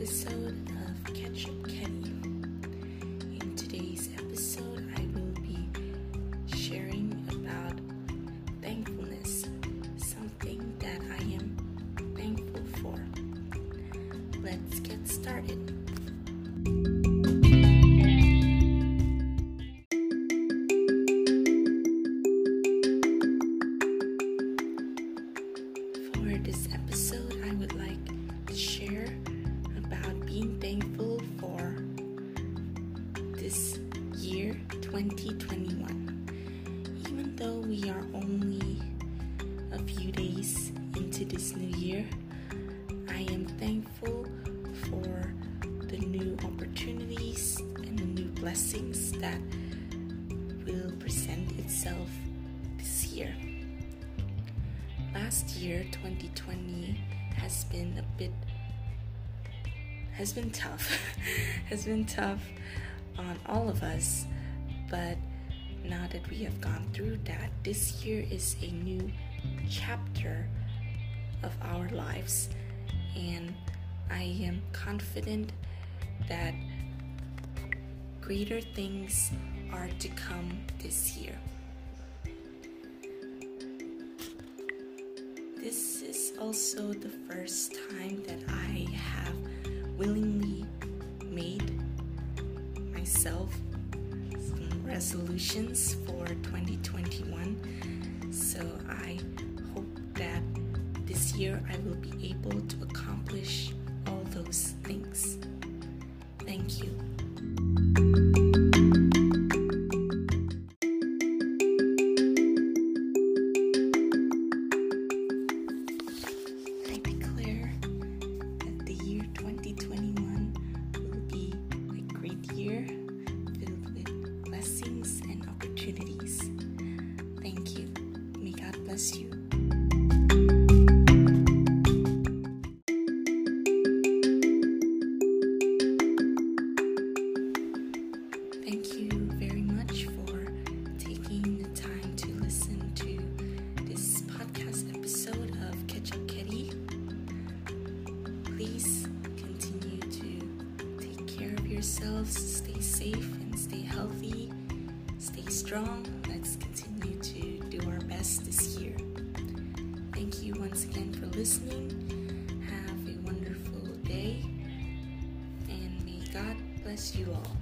episode of Ketchup Ketty. In today's episode, I will be sharing about thankfulness, something that I am thankful for. Let's get started. Thankful for this year 2021. Even though we are only a few days into this new year, I am thankful for the new opportunities and the new blessings that will present itself this year. Last year, 2020, has been a bit has been tough. has been tough on all of us, but now that we have gone through that, this year is a new chapter of our lives, and I am confident that greater things are to come this year. This is also the first time that I have willingly made myself some resolutions for 2021. So I hope that this year I will be able to You. Thank you very much for taking the time to listen to this podcast episode of Ketchup Ketty. Please continue to take care of yourselves, stay safe and stay healthy, stay strong. Let's continue to do our best this year. Once again for listening. Have a wonderful day, and may God bless you all.